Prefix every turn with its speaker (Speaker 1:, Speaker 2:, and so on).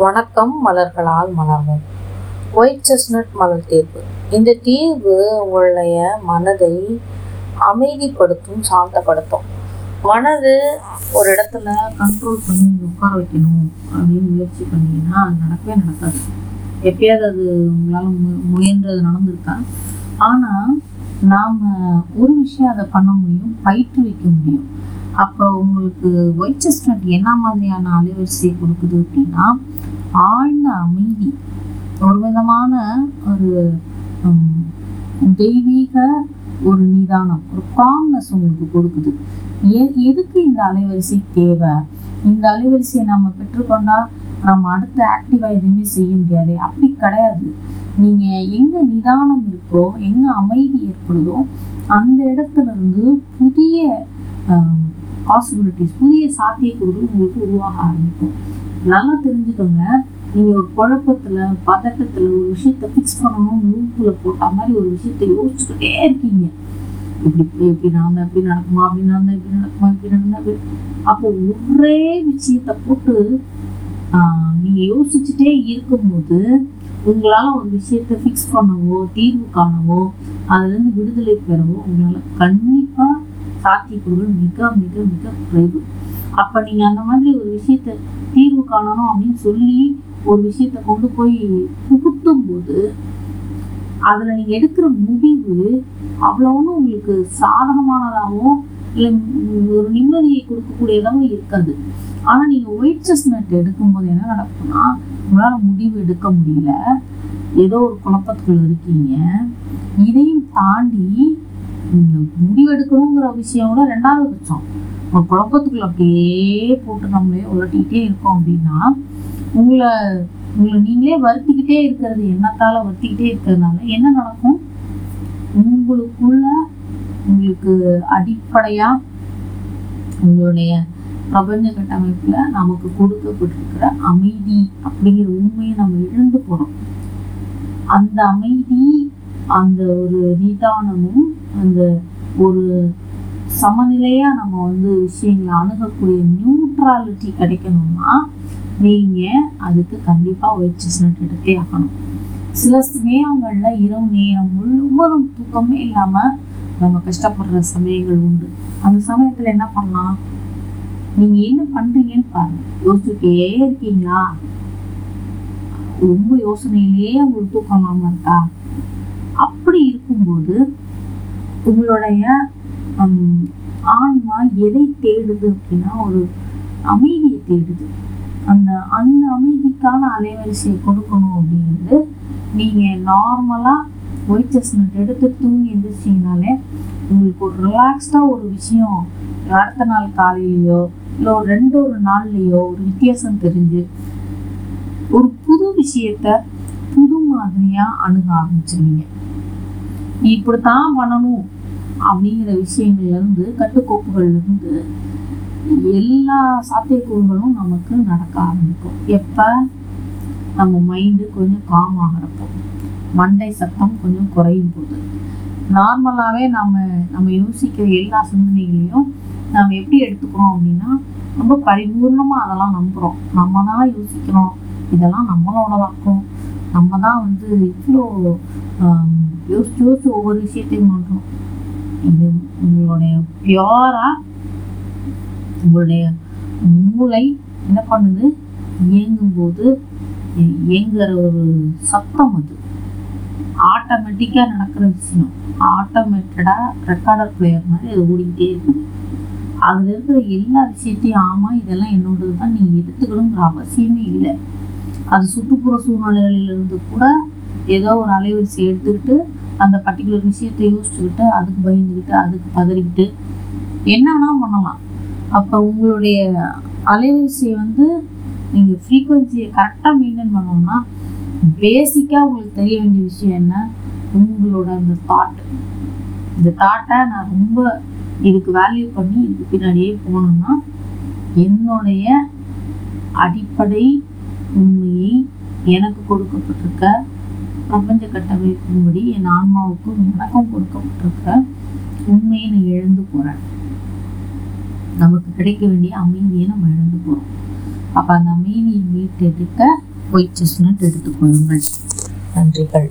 Speaker 1: வணக்கம் மலர்களால் மலர்வோம் white chestnut மலர் தீர்வு. இந்த தீர்வு உங்களுடைய மனதை அமைதிப்படுத்தும் சாந்தப்படுத்தும். மனது ஒரு இடத்துல கண்ட்ரோல் பண்ணி உட்கார வைக்கணும் அப்படின்னு முயற்சி பண்ணீங்கன்னா அது நடக்கவே நடக்காது. எப்பயாவது அது உங்களால் மு முயன்றது நடந்திருக்கா? ஆனால் நாம் ஒரு விஷயம் அதை பண்ண முடியும் பயிற்றுவிக்க முடியும். அப்போ உங்களுக்கு ஒயிட் செஸ்னட் என்ன மாதிரியான அலைவரிசையை கொடுக்குது அப்படின்னா ஆழ்ந்த அமைதி ஒரு விதமான ஒரு தெய்வீக ஒரு நிதானம் ஒரு காம்னஸ் உங்களுக்கு கொடுக்குது. எ எதுக்கு இந்த அலைவரிசை தேவை? இந்த அலைவரிசையை நம்ம பெற்றுக்கொண்டா நம்ம அடுத்து ஆக்டிவாக எதுவுமே செய்ய முடியாது. அப்படி கிடையாது. நீங்கள் எங்கே நிதானம் இருக்கோ எங்கே அமைதி ஏற்படுதோ அந்த இடத்துல இருந்து புதிய பாசிபிலிட்டிஸ் புதிய சாத்தியக்கூறுகள் உங்களுக்கு உருவாக ஆரம்பிக்கும். நல்லா தெரிஞ்சுக்கோங்க. நீங்கள் ஒரு குழப்பத்தில் பதட்டத்தில் ஒரு விஷயத்தை ஃபிக்ஸ் பண்ணணும் லூப்பில் போட்ட மாதிரி ஒரு விஷயத்தை யோசிச்சுக்கிட்டே இருக்கீங்க. இப்படி இப்படி நடந்தா இப்படி நடக்குமா? அப்படி நடந்தா இப்படி நடக்குமா? இப்படி நடந்தா அப்போ ஒரே விஷயத்தை போட்டு நீங்கள் யோசிச்சுட்டே இருக்கும்போது உங்களால் ஒரு விஷயத்தை ஃபிக்ஸ் பண்ணவோ தீர்வு காணவோ அதுலேருந்து விடுதலை பெறவோ உங்களால் கண்டிப்பாக சாத்தியக்கூறுகள் மிக மிக மிக குறைவு. அப்ப நீங்க அந்த மாதிரி ஒரு விஷயத்த தீர்வு காணணும் அப்படின்னு சொல்லி ஒரு விஷயத்தை கொண்டு போய் புகுத்தும் போது அதுல நீங்க எடுக்கிற முடிவு அவ்வளோன்னு உங்களுக்கு சாதகமானதாகவும் இல்லை ஒரு நிம்மதியை கொடுக்கக்கூடியதாகவும் இருக்காது. ஆனா நீங்க ஒயிட் செஸ்னட் எடுக்கும்போது என்ன நடக்கும்னா உங்களால முடிவு எடுக்க முடியல. ஏதோ ஒரு குழப்பத்துக்குள்ள இருக்கீங்க. இதையும் தாண்டி முடிவெடுக்கணுங்கிற விஷயம் கூட ரெண்டாவது பட்சம் ஒரு குழப்பத்துக்குள்ள அப்படியே போட்டு நம்மளே உலட்டிக்கிட்டே இருக்கோம் அப்படின்னா உங்களை உங்களை நீங்களே வருத்திக்கிட்டே இருக்கிறது எண்ணத்தால் வருத்திக்கிட்டே இருக்கிறதுனால என்ன நடக்கும்? உங்களுக்குள்ள உங்களுக்கு அடிப்படையாக உங்களுடைய பிரபஞ்ச கட்டமைப்பில் நமக்கு கொடுக்கப்பட்டிருக்கிற அமைதி அப்படிங்கிற உண்மையை நம்ம இழந்து போகிறோம் அந்த அமைதி அந்த ஒரு நிதானமும் அந்த ஒரு சமநிலையா நம்ம வந்து விஷயங்களை அணுகக்கூடிய நியூட்ராலிட்டி கிடைக்கணும்னா நீங்க அதுக்கு கண்டிப்பா ஒயிட் செஸ்னட் எடுத்தே ஆகணும். சில நேரங்கள்ல இரவு நேரம் முழுவதும் தூக்கமே இல்லாம நம்ம கஷ்டப்படுற சமயங்கள் உண்டு. அந்த சமயத்துல என்ன பண்ணலாம்? நீங்க என்ன பண்றீங்கன்னு பாருங்க. யோசிச்சுட்டே இருக்கீங்களா? ரொம்ப யோசனையிலேயே உங்களுக்கு தூக்கம் இல்லாம இருக்கா? அப்படி இருக்கும்போது உங்களுடைய ஆன்மா எதை தேடுது அப்படின்னா ஒரு அமைதியை தேடுது. அந்த அந்த அமைதிக்கான அலைவரிசையை கொடுக்கணும் அப்படிங்கிறது நீங்கள் நார்மலாக ஒயிட் செஸ்னட் எடுத்து தூங்கி எழுந்திரிச்சிங்கனாலே உங்களுக்கு ஒரு ரிலாக்ஸ்டாக ஒரு விஷயம் அடுத்த நாள் காலையிலையோ இல்லை ஒரு ரெண்டு ஒரு நாள்லேயோ ஒரு வித்தியாசம் தெரிஞ்சு ஒரு புது விஷயத்த புது மாதிரியாக அணுக ஆரம்பிச்சிருவீங்க. இப்படித்தான் பண்ணணும் அப்படிங்கிற விஷயங்கள்லேருந்து கட்டுக்கோப்புகள்லேருந்து இருந்து எல்லா சாத்தியக்கூறுகளும் நமக்கு நடக்க ஆரம்பிக்கும். எப்போ? நம்ம மைண்டு கொஞ்சம் காம் ஆகிறப்போ. மண்டை சத்தம் கொஞ்சம் குறையும் போது. நார்மலாகவே நம்ம நம்ம யோசிக்கிற எல்லா சிந்தனைகளையும் நாம் எப்படி எடுத்துக்கிறோம் அப்படின்னா ரொம்ப பரிபூர்ணமாக அதெல்லாம் நம்புகிறோம் நம்ம தான் யோசிக்கிறோம். இதெல்லாம் நம்மளோட நம்மளோடதாக்கும். நம்ம தான் வந்து இவ்வளோ யோசிச்சு யோசிச்சு ஒவ்வொரு விஷயத்தையும் பண்ணுறோம் இது உங்களுடைய பியோரா உங்களுடைய மூளை என்ன பண்ணுது? இயங்கும்போது இ- இயங்குற ஒரு சத்தம் அது. ஆட்டோமேட்டிக்காக நடக்கிற விஷயம். ஆட்டோமேட்டடாக ரெக்கார்டர் பிளேயர் மாதிரி அது ஓடிக்கிட்டே இருக்குது அதில் இருக்கிற எல்லா விஷயத்தையும் ஆமாம் இதெல்லாம் என்னோடது தான் நீ எடுத்துக்கணுங்கிற அவசியமே இல்லை. அது சுற்றுப்புற சூழ்நிலைகளிலிருந்து கூட ஏதோ ஒரு அலைவரிசை எடுத்துக்கிட்டு அந்த பர்டிகுலர் விஷயத்தை யோசிச்சுக்கிட்டு அதுக்கு பயந்துக்கிட்டு அதுக்கு பதறிக்கிட்டு என்ன பண்ணலாம். அப்போ உங்களுடைய அலைவரிசையை வந்து நீங்கள் ஃப்ரீக்குவென்சியை கரெக்டாக மெயின்டைன் பண்ணோம்னா பேசிக்காக உங்களுக்கு தெரிய வேண்டிய விஷயம் என்ன? உங்களோட அந்த தாட் இந்த தாட்டை நான் ரொம்ப இதுக்கு வேல்யூ பண்ணி இதுக்கு பின்னாடியே போகணும்னா என்னுடைய அடிப்படை உண்மையை எனக்கு கொடுக்கப்பட்டிருக்க பிரபஞ்ச கட்டமைப்பின்படி என் ஆன்மாவுக்கும் எனக்கும் கொடுக்கப்பட்டிருக்க உண்மையை நான் இழந்து போறேன். நமக்கு கிடைக்க வேண்டிய அமைதியை நம்ம இழந்து போறோம். அப்ப அந்த அமைதியை மீட்டெடுக்க ஒயிட் செஸ்னட் எடுத்துக்கொள்ளுங்கள்
Speaker 2: நன்றிகள்.